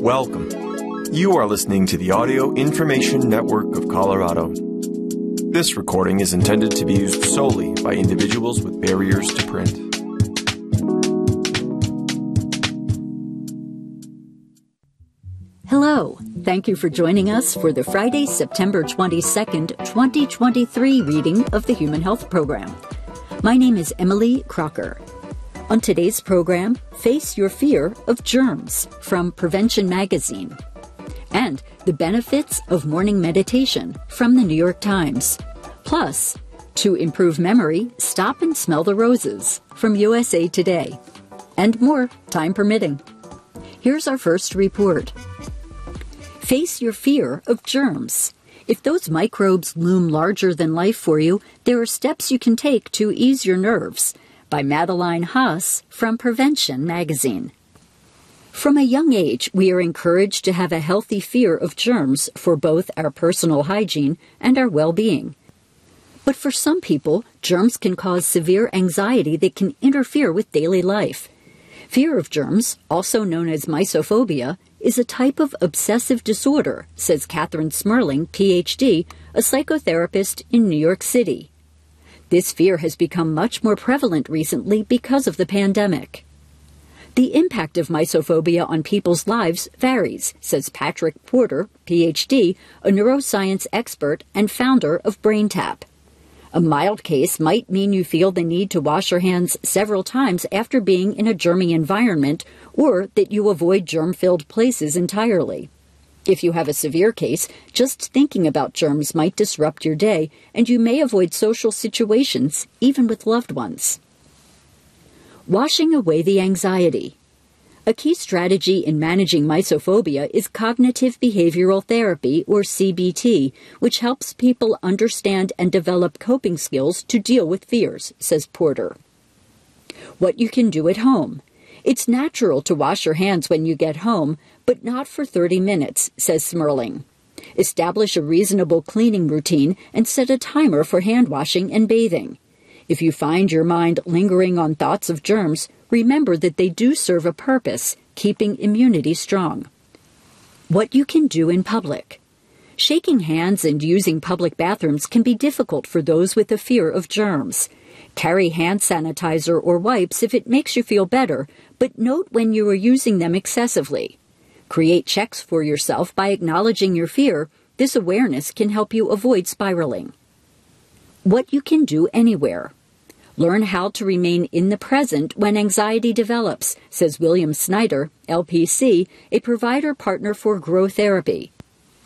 Welcome. You are listening to the Audio Information Network of Colorado. This recording is intended to be used solely by individuals with barriers to print. Hello. Thank you for joining us for the Friday, September 22nd, 2023 reading of the Human Health Program. My name is Emily Crocker. On today's program, Face Your Fear of Germs from Prevention Magazine, and the benefits of morning meditation from the New York Times. Plus, to improve memory, stop and smell the roses from USA Today. And more, time permitting. Here's our first report. Face your fear of germs. If those microbes loom larger than life for you, there are steps you can take to ease your nerves. By Madeline Haas from Prevention Magazine. From a young age, we are encouraged to have a healthy fear of germs for both our personal hygiene and our well being. But for some people, germs can cause severe anxiety that can interfere with daily life. Fear of germs, also known as mysophobia, is a type of obsessive disorder, says Catherine Smerling, PhD, a psychotherapist in New York City. This fear has become much more prevalent recently because of the pandemic. The impact of mysophobia on people's lives varies, says Patrick Porter, PhD, a neuroscience expert and founder of BrainTap. A mild case might mean you feel the need to wash your hands several times after being in a germy environment or that you avoid germ filled places entirely. If you have a severe case, just thinking about germs might disrupt your day, and you may avoid social situations, even with loved ones. Washing away the anxiety. A key strategy in managing mysophobia is cognitive behavioral therapy, or CBT, which helps people understand and develop coping skills to deal with fears, says Porter. What you can do at home. It's natural to wash your hands when you get home, but not for 30 minutes, says Smerling. Establish a reasonable cleaning routine and set a timer for hand washing and bathing. If you find your mind lingering on thoughts of germs, remember that they do serve a purpose, keeping immunity strong. What you can do in public. Shaking hands and using public bathrooms can be difficult for those with a fear of germs. Carry hand sanitizer or wipes if it makes you feel better, but note when you are using them excessively. Create checks for yourself by acknowledging your fear. This awareness can help you avoid spiraling. What you can do anywhere. Learn how to remain in the present when anxiety develops, says William Snyder, LPC, a provider partner for Grow Therapy.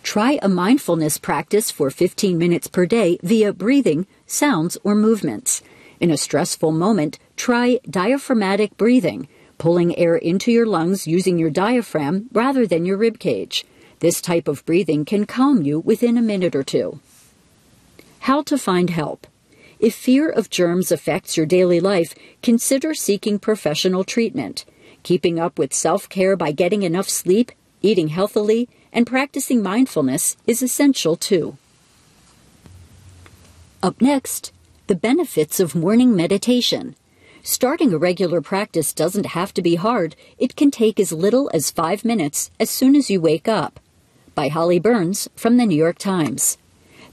Try a mindfulness practice for 15 minutes per day via breathing, sounds, or movements. In a stressful moment, try diaphragmatic breathing, pulling air into your lungs using your diaphragm rather than your rib cage. This type of breathing can calm you within a minute or two. How to find help. If fear of germs affects your daily life, consider seeking professional treatment. Keeping up with self care by getting enough sleep, eating healthily, and practicing mindfulness is essential too. Up next, the benefits of morning meditation. Starting a regular practice doesn't have to be hard. It can take as little as five minutes as soon as you wake up. By Holly Burns from the New York Times.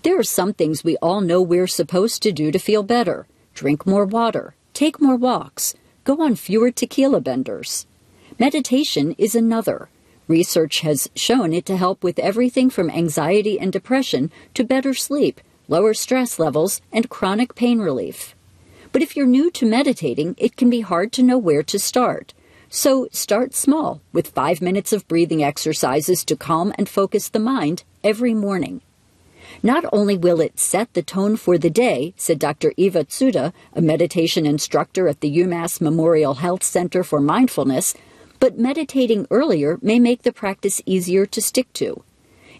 There are some things we all know we're supposed to do to feel better drink more water, take more walks, go on fewer tequila benders. Meditation is another. Research has shown it to help with everything from anxiety and depression to better sleep, lower stress levels, and chronic pain relief. But if you're new to meditating, it can be hard to know where to start. So start small with five minutes of breathing exercises to calm and focus the mind every morning. Not only will it set the tone for the day, said Dr. Eva Tsuda, a meditation instructor at the UMass Memorial Health Center for Mindfulness, but meditating earlier may make the practice easier to stick to.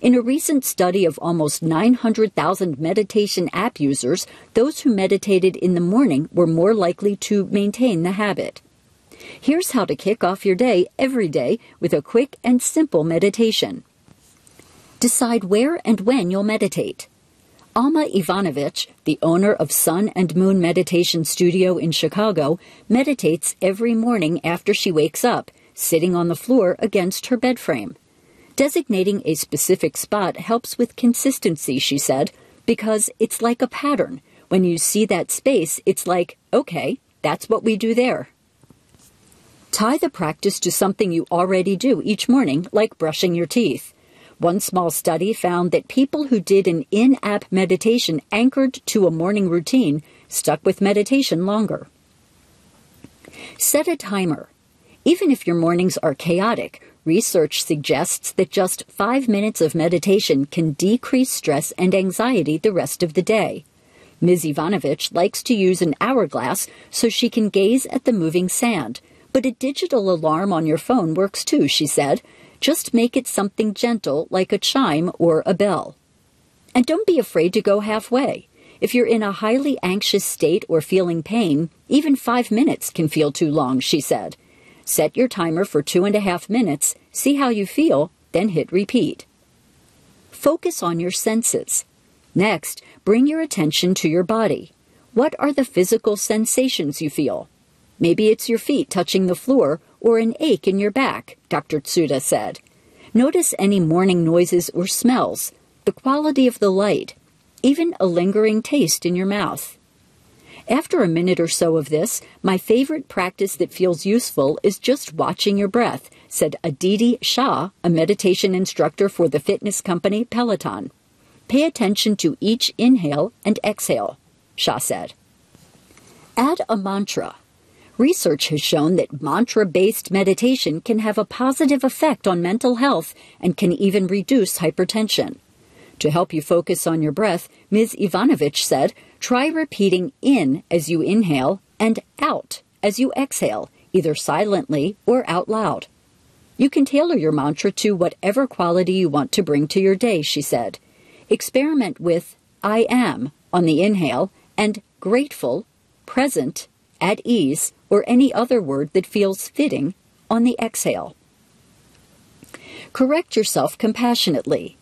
In a recent study of almost 900,000 meditation app users, those who meditated in the morning were more likely to maintain the habit. Here's how to kick off your day every day with a quick and simple meditation. Decide where and when you'll meditate. Alma Ivanovich, the owner of Sun and Moon Meditation Studio in Chicago, meditates every morning after she wakes up, sitting on the floor against her bed frame. Designating a specific spot helps with consistency, she said, because it's like a pattern. When you see that space, it's like, okay, that's what we do there. Tie the practice to something you already do each morning, like brushing your teeth. One small study found that people who did an in app meditation anchored to a morning routine stuck with meditation longer. Set a timer. Even if your mornings are chaotic, research suggests that just five minutes of meditation can decrease stress and anxiety the rest of the day. Ms. Ivanovich likes to use an hourglass so she can gaze at the moving sand, but a digital alarm on your phone works too, she said. Just make it something gentle like a chime or a bell. And don't be afraid to go halfway. If you're in a highly anxious state or feeling pain, even five minutes can feel too long, she said. Set your timer for two and a half minutes, see how you feel, then hit repeat. Focus on your senses. Next, bring your attention to your body. What are the physical sensations you feel? Maybe it's your feet touching the floor or an ache in your back, Dr. Tsuda said. Notice any morning noises or smells, the quality of the light, even a lingering taste in your mouth. After a minute or so of this, my favorite practice that feels useful is just watching your breath, said Aditi Shah, a meditation instructor for the fitness company Peloton. Pay attention to each inhale and exhale, Shah said. Add a mantra. Research has shown that mantra based meditation can have a positive effect on mental health and can even reduce hypertension. To help you focus on your breath, Ms. Ivanovich said, try repeating in as you inhale and out as you exhale, either silently or out loud. You can tailor your mantra to whatever quality you want to bring to your day, she said. Experiment with I am on the inhale and grateful, present, at ease, or any other word that feels fitting on the exhale. Correct yourself compassionately.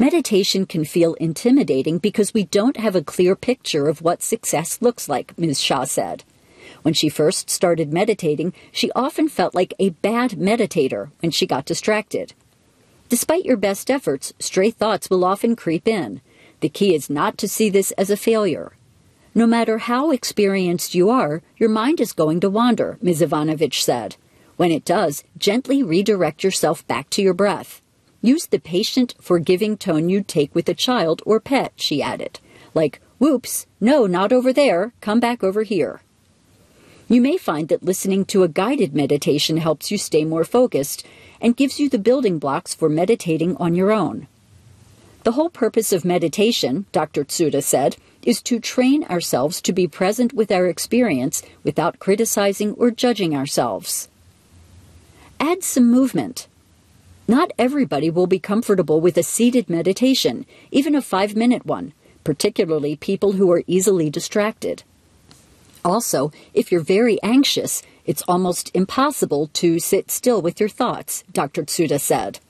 Meditation can feel intimidating because we don't have a clear picture of what success looks like, Ms. Shah said. When she first started meditating, she often felt like a bad meditator when she got distracted. Despite your best efforts, stray thoughts will often creep in. The key is not to see this as a failure. No matter how experienced you are, your mind is going to wander, Ms. Ivanovich said. When it does, gently redirect yourself back to your breath. Use the patient, forgiving tone you'd take with a child or pet, she added. Like, whoops, no, not over there, come back over here. You may find that listening to a guided meditation helps you stay more focused and gives you the building blocks for meditating on your own. The whole purpose of meditation, Dr. Tsuda said, is to train ourselves to be present with our experience without criticizing or judging ourselves. Add some movement. Not everybody will be comfortable with a seated meditation, even a five minute one, particularly people who are easily distracted. Also, if you're very anxious, it's almost impossible to sit still with your thoughts, Dr. Tsuda said.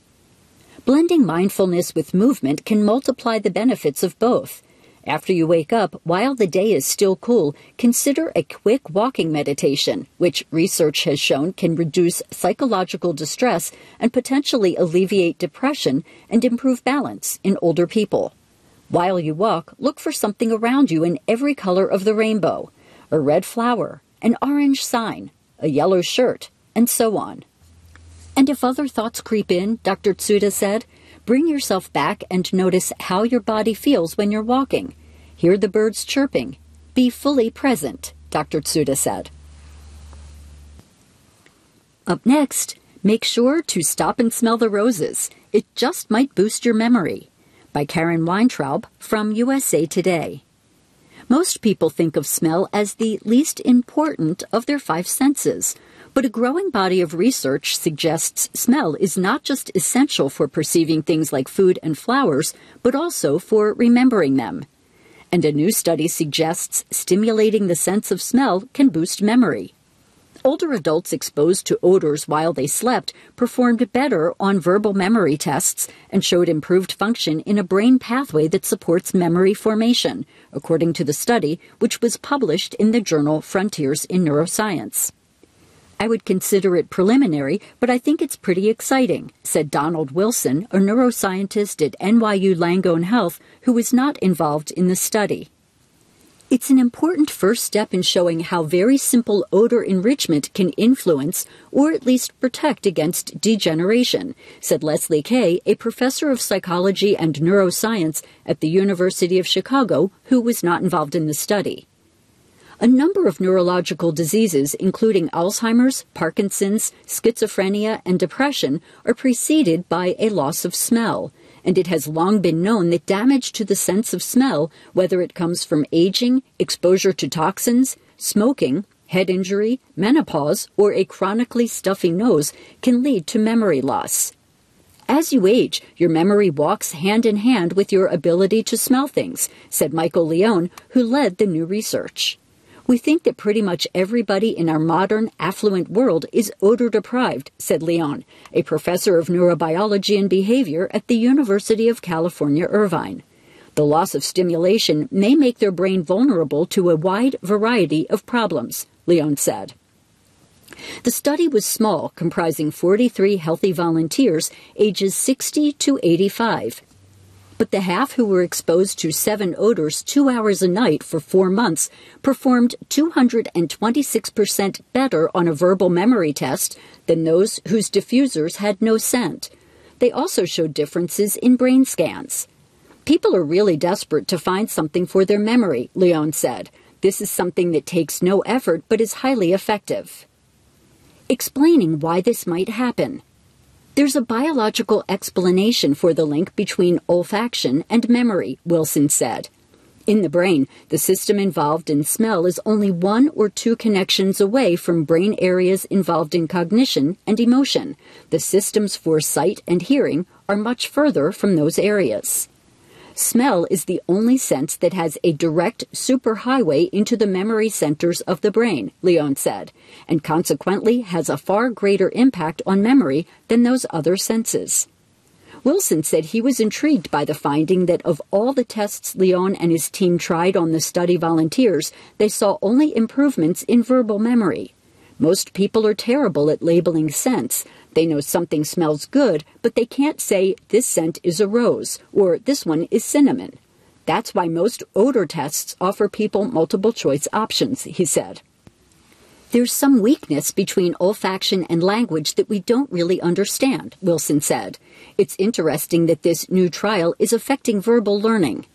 Blending mindfulness with movement can multiply the benefits of both. After you wake up, while the day is still cool, consider a quick walking meditation, which research has shown can reduce psychological distress and potentially alleviate depression and improve balance in older people. While you walk, look for something around you in every color of the rainbow a red flower, an orange sign, a yellow shirt, and so on. And if other thoughts creep in, Dr. Tsuda said, Bring yourself back and notice how your body feels when you're walking. Hear the birds chirping. Be fully present, Dr. Tsuda said. Up next, make sure to stop and smell the roses. It just might boost your memory. By Karen Weintraub from USA Today. Most people think of smell as the least important of their five senses. But a growing body of research suggests smell is not just essential for perceiving things like food and flowers, but also for remembering them. And a new study suggests stimulating the sense of smell can boost memory. Older adults exposed to odors while they slept performed better on verbal memory tests and showed improved function in a brain pathway that supports memory formation, according to the study, which was published in the journal Frontiers in Neuroscience. I would consider it preliminary, but I think it's pretty exciting, said Donald Wilson, a neuroscientist at NYU Langone Health who was not involved in the study. It's an important first step in showing how very simple odor enrichment can influence or at least protect against degeneration, said Leslie Kay, a professor of psychology and neuroscience at the University of Chicago who was not involved in the study. A number of neurological diseases, including Alzheimer's, Parkinson's, schizophrenia, and depression, are preceded by a loss of smell. And it has long been known that damage to the sense of smell, whether it comes from aging, exposure to toxins, smoking, head injury, menopause, or a chronically stuffy nose, can lead to memory loss. As you age, your memory walks hand in hand with your ability to smell things, said Michael Leon, who led the new research. We think that pretty much everybody in our modern, affluent world is odor deprived, said Leon, a professor of neurobiology and behavior at the University of California, Irvine. The loss of stimulation may make their brain vulnerable to a wide variety of problems, Leon said. The study was small, comprising 43 healthy volunteers ages 60 to 85 but the half who were exposed to seven odors two hours a night for four months performed 226% better on a verbal memory test than those whose diffusers had no scent. They also showed differences in brain scans. People are really desperate to find something for their memory, Leon said. This is something that takes no effort but is highly effective. Explaining why this might happen. There's a biological explanation for the link between olfaction and memory, Wilson said. In the brain, the system involved in smell is only one or two connections away from brain areas involved in cognition and emotion. The systems for sight and hearing are much further from those areas. Smell is the only sense that has a direct superhighway into the memory centers of the brain, Leon said, and consequently has a far greater impact on memory than those other senses. Wilson said he was intrigued by the finding that of all the tests Leon and his team tried on the study volunteers, they saw only improvements in verbal memory. Most people are terrible at labeling scents, they know something smells good, but they can't say this scent is a rose or this one is cinnamon. That's why most odor tests offer people multiple choice options, he said. There's some weakness between olfaction and language that we don't really understand, Wilson said. It's interesting that this new trial is affecting verbal learning.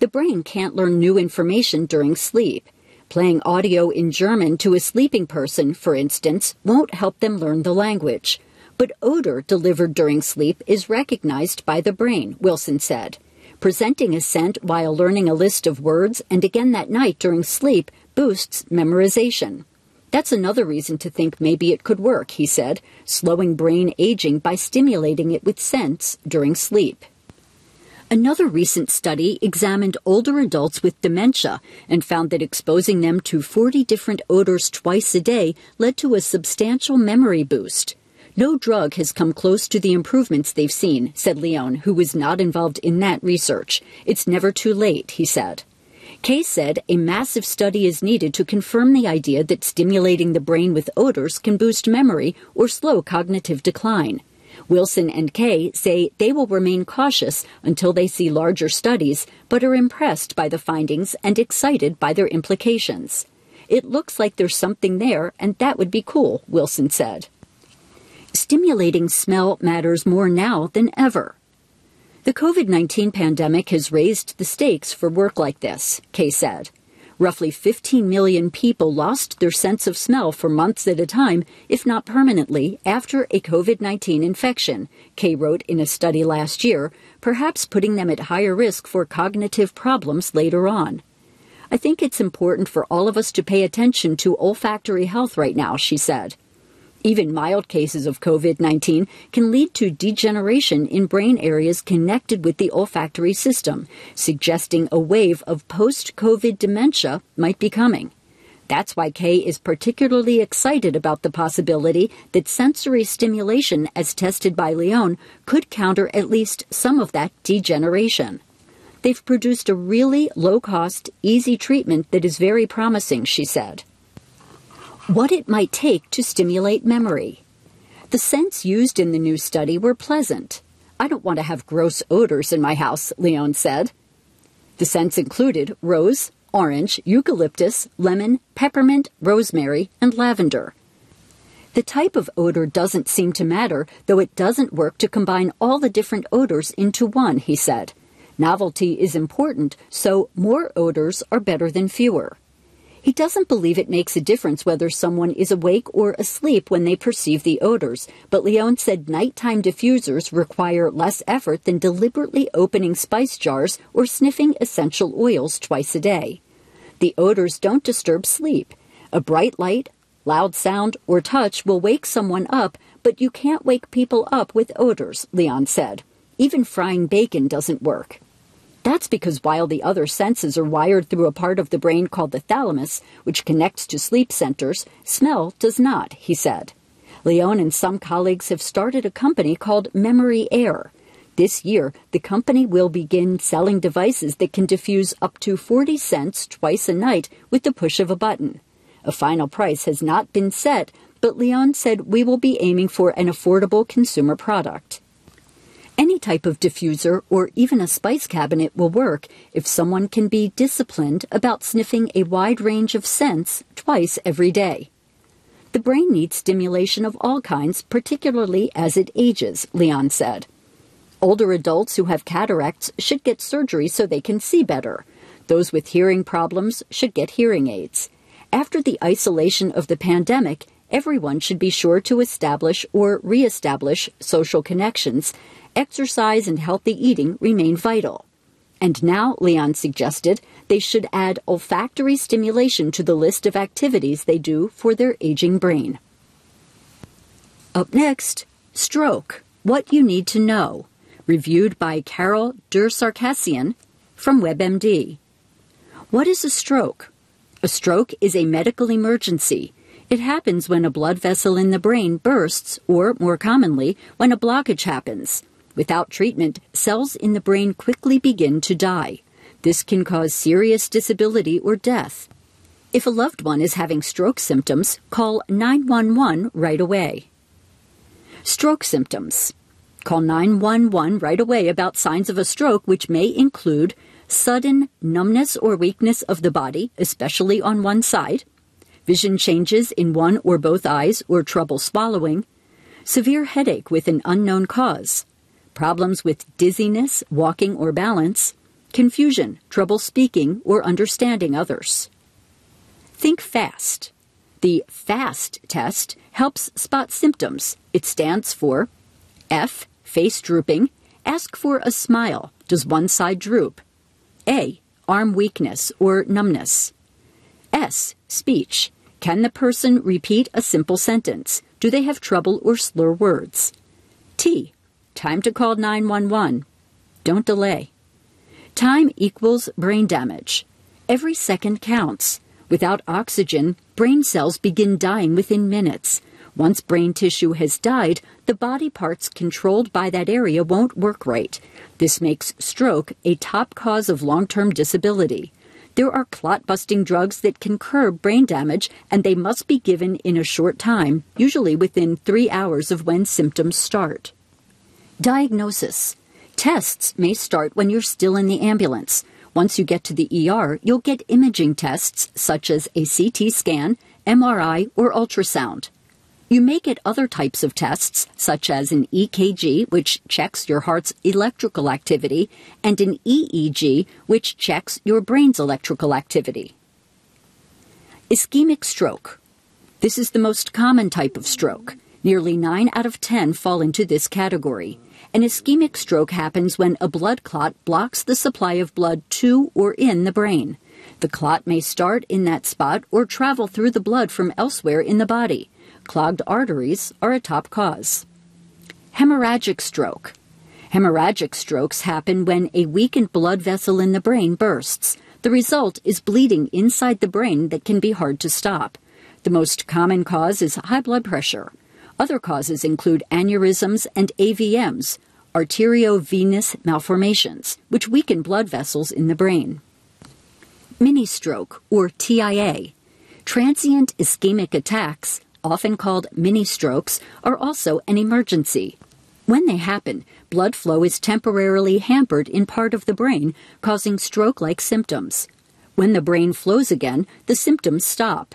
The brain can't learn new information during sleep. Playing audio in German to a sleeping person, for instance, won't help them learn the language. But odor delivered during sleep is recognized by the brain, Wilson said. Presenting a scent while learning a list of words and again that night during sleep boosts memorization. That's another reason to think maybe it could work, he said, slowing brain aging by stimulating it with scents during sleep. Another recent study examined older adults with dementia and found that exposing them to 40 different odors twice a day led to a substantial memory boost. No drug has come close to the improvements they've seen, said Leon, who was not involved in that research. It's never too late, he said. Kay said a massive study is needed to confirm the idea that stimulating the brain with odors can boost memory or slow cognitive decline. Wilson and Kay say they will remain cautious until they see larger studies, but are impressed by the findings and excited by their implications. It looks like there's something there, and that would be cool, Wilson said. Stimulating smell matters more now than ever. The COVID 19 pandemic has raised the stakes for work like this, Kay said. Roughly 15 million people lost their sense of smell for months at a time, if not permanently, after a COVID 19 infection, Kay wrote in a study last year, perhaps putting them at higher risk for cognitive problems later on. I think it's important for all of us to pay attention to olfactory health right now, she said. Even mild cases of COVID 19 can lead to degeneration in brain areas connected with the olfactory system, suggesting a wave of post COVID dementia might be coming. That's why Kay is particularly excited about the possibility that sensory stimulation, as tested by Leon, could counter at least some of that degeneration. They've produced a really low cost, easy treatment that is very promising, she said. What it might take to stimulate memory. The scents used in the new study were pleasant. I don't want to have gross odors in my house, Leon said. The scents included rose, orange, eucalyptus, lemon, peppermint, rosemary, and lavender. The type of odor doesn't seem to matter, though it doesn't work to combine all the different odors into one, he said. Novelty is important, so more odors are better than fewer. He doesn't believe it makes a difference whether someone is awake or asleep when they perceive the odors, but Leon said nighttime diffusers require less effort than deliberately opening spice jars or sniffing essential oils twice a day. The odors don't disturb sleep. A bright light, Loud sound or touch will wake someone up, but you can't wake people up with odors, Leon said. Even frying bacon doesn't work. That's because while the other senses are wired through a part of the brain called the thalamus, which connects to sleep centers, smell does not, he said. Leon and some colleagues have started a company called Memory Air. This year, the company will begin selling devices that can diffuse up to 40 scents twice a night with the push of a button. A final price has not been set, but Leon said we will be aiming for an affordable consumer product. Any type of diffuser or even a spice cabinet will work if someone can be disciplined about sniffing a wide range of scents twice every day. The brain needs stimulation of all kinds, particularly as it ages, Leon said. Older adults who have cataracts should get surgery so they can see better. Those with hearing problems should get hearing aids. After the isolation of the pandemic, everyone should be sure to establish or reestablish social connections. Exercise and healthy eating remain vital. And now, Leon suggested, they should add olfactory stimulation to the list of activities they do for their aging brain. Up next, stroke What You Need to Know, reviewed by Carol DerSarkissian from WebMD. What is a stroke? A stroke is a medical emergency. It happens when a blood vessel in the brain bursts, or more commonly, when a blockage happens. Without treatment, cells in the brain quickly begin to die. This can cause serious disability or death. If a loved one is having stroke symptoms, call 911 right away. Stroke symptoms. Call 911 right away about signs of a stroke, which may include sudden numbness or weakness of the body, especially on one side, vision changes in one or both eyes or trouble swallowing, severe headache with an unknown cause, problems with dizziness, walking, or balance, confusion, trouble speaking or understanding others. Think fast. The FAST test helps spot symptoms. It stands for F, face drooping. Ask for a smile. Does one side droop? A. Arm weakness or numbness. S. Speech. Can the person repeat a simple sentence? Do they have trouble or slur words? T. Time to call 911. Don't delay. Time equals brain damage. Every second counts. Without oxygen, brain cells begin dying within minutes. Once brain tissue has died, the body parts controlled by that area won't work right. This makes stroke a top cause of long term disability. There are clot busting drugs that can curb brain damage, and they must be given in a short time, usually within three hours of when symptoms start. Diagnosis Tests may start when you're still in the ambulance. Once you get to the ER, you'll get imaging tests such as a CT scan, MRI, or ultrasound. You may get other types of tests, such as an EKG, which checks your heart's electrical activity, and an EEG, which checks your brain's electrical activity. Ischemic stroke. This is the most common type of stroke. Nearly 9 out of 10 fall into this category. An ischemic stroke happens when a blood clot blocks the supply of blood to or in the brain. The clot may start in that spot or travel through the blood from elsewhere in the body. Clogged arteries are a top cause. Hemorrhagic stroke. Hemorrhagic strokes happen when a weakened blood vessel in the brain bursts. The result is bleeding inside the brain that can be hard to stop. The most common cause is high blood pressure. Other causes include aneurysms and AVMs, arteriovenous malformations, which weaken blood vessels in the brain. Mini stroke, or TIA, Transient ischemic attacks, often called mini strokes, are also an emergency. When they happen, blood flow is temporarily hampered in part of the brain, causing stroke like symptoms. When the brain flows again, the symptoms stop.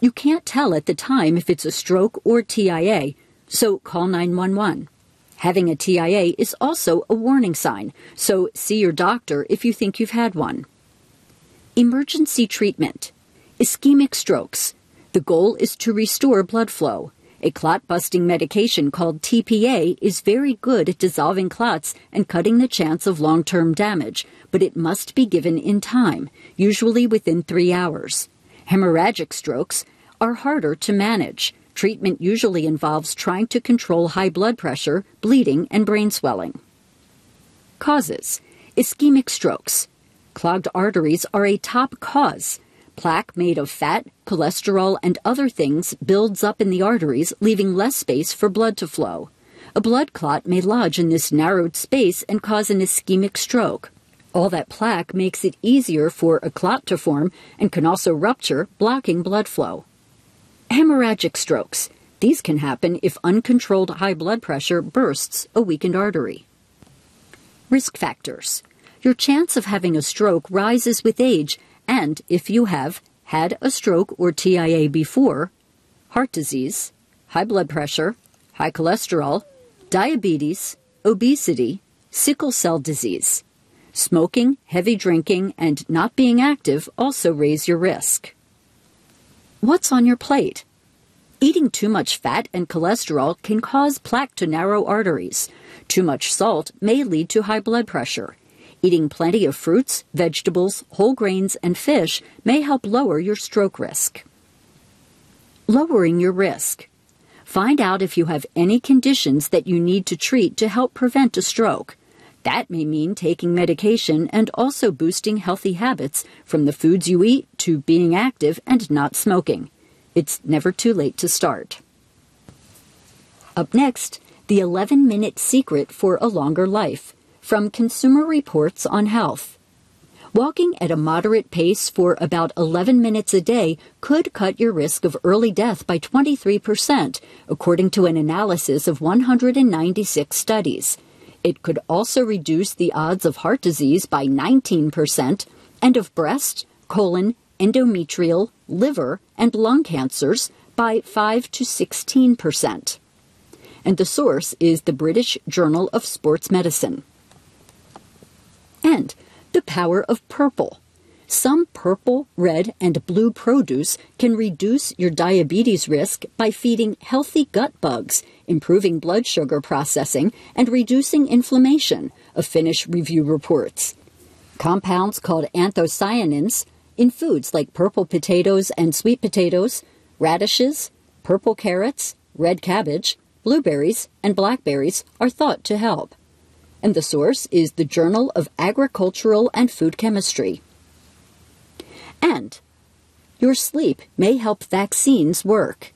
You can't tell at the time if it's a stroke or TIA, so call 911. Having a TIA is also a warning sign, so see your doctor if you think you've had one. Emergency treatment. Ischemic strokes. The goal is to restore blood flow. A clot busting medication called TPA is very good at dissolving clots and cutting the chance of long term damage, but it must be given in time, usually within three hours. Hemorrhagic strokes are harder to manage. Treatment usually involves trying to control high blood pressure, bleeding, and brain swelling. Causes Ischemic strokes. Clogged arteries are a top cause. Plaque made of fat, cholesterol, and other things builds up in the arteries, leaving less space for blood to flow. A blood clot may lodge in this narrowed space and cause an ischemic stroke. All that plaque makes it easier for a clot to form and can also rupture, blocking blood flow. Hemorrhagic strokes. These can happen if uncontrolled high blood pressure bursts a weakened artery. Risk factors. Your chance of having a stroke rises with age and if you have had a stroke or TIA before, heart disease, high blood pressure, high cholesterol, diabetes, obesity, sickle cell disease. Smoking, heavy drinking, and not being active also raise your risk. What's on your plate? Eating too much fat and cholesterol can cause plaque to narrow arteries. Too much salt may lead to high blood pressure. Eating plenty of fruits, vegetables, whole grains, and fish may help lower your stroke risk. Lowering your risk. Find out if you have any conditions that you need to treat to help prevent a stroke. That may mean taking medication and also boosting healthy habits from the foods you eat to being active and not smoking. It's never too late to start. Up next, the 11 minute secret for a longer life from Consumer Reports on Health. Walking at a moderate pace for about 11 minutes a day could cut your risk of early death by 23%, according to an analysis of 196 studies. It could also reduce the odds of heart disease by 19% and of breast, colon, endometrial, liver, and lung cancers by 5 to 16%. And the source is the British Journal of Sports Medicine and the power of purple. Some purple, red, and blue produce can reduce your diabetes risk by feeding healthy gut bugs, improving blood sugar processing, and reducing inflammation, a Finnish review reports. Compounds called anthocyanins in foods like purple potatoes and sweet potatoes, radishes, purple carrots, red cabbage, blueberries, and blackberries are thought to help and the source is the Journal of Agricultural and Food Chemistry. And your sleep may help vaccines work.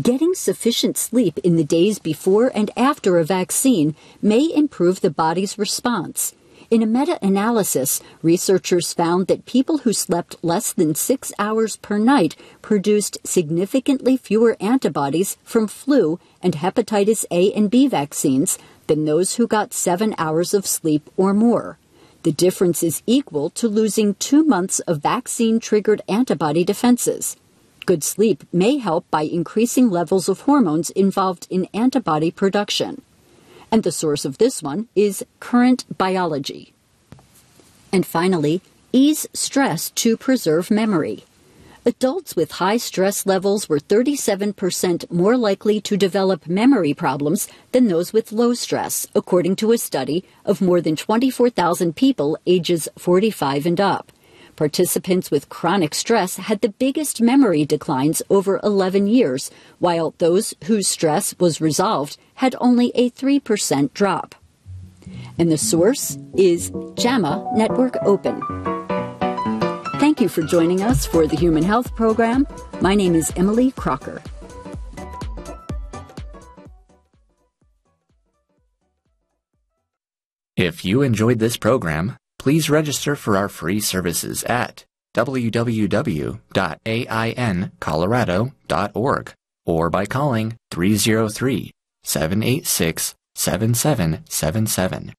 Getting sufficient sleep in the days before and after a vaccine may improve the body's response. In a meta analysis, researchers found that people who slept less than six hours per night produced significantly fewer antibodies from flu and hepatitis A and B vaccines than those who got seven hours of sleep or more. The difference is equal to losing two months of vaccine triggered antibody defenses. Good sleep may help by increasing levels of hormones involved in antibody production. And the source of this one is current biology. And finally, ease stress to preserve memory. Adults with high stress levels were 37% more likely to develop memory problems than those with low stress, according to a study of more than 24,000 people ages 45 and up. Participants with chronic stress had the biggest memory declines over 11 years, while those whose stress was resolved had only a 3% drop. And the source is JAMA Network Open. Thank you for joining us for the Human Health Program. My name is Emily Crocker. If you enjoyed this program, please register for our free services at www.aincolorado.org or by calling 303 786 7777.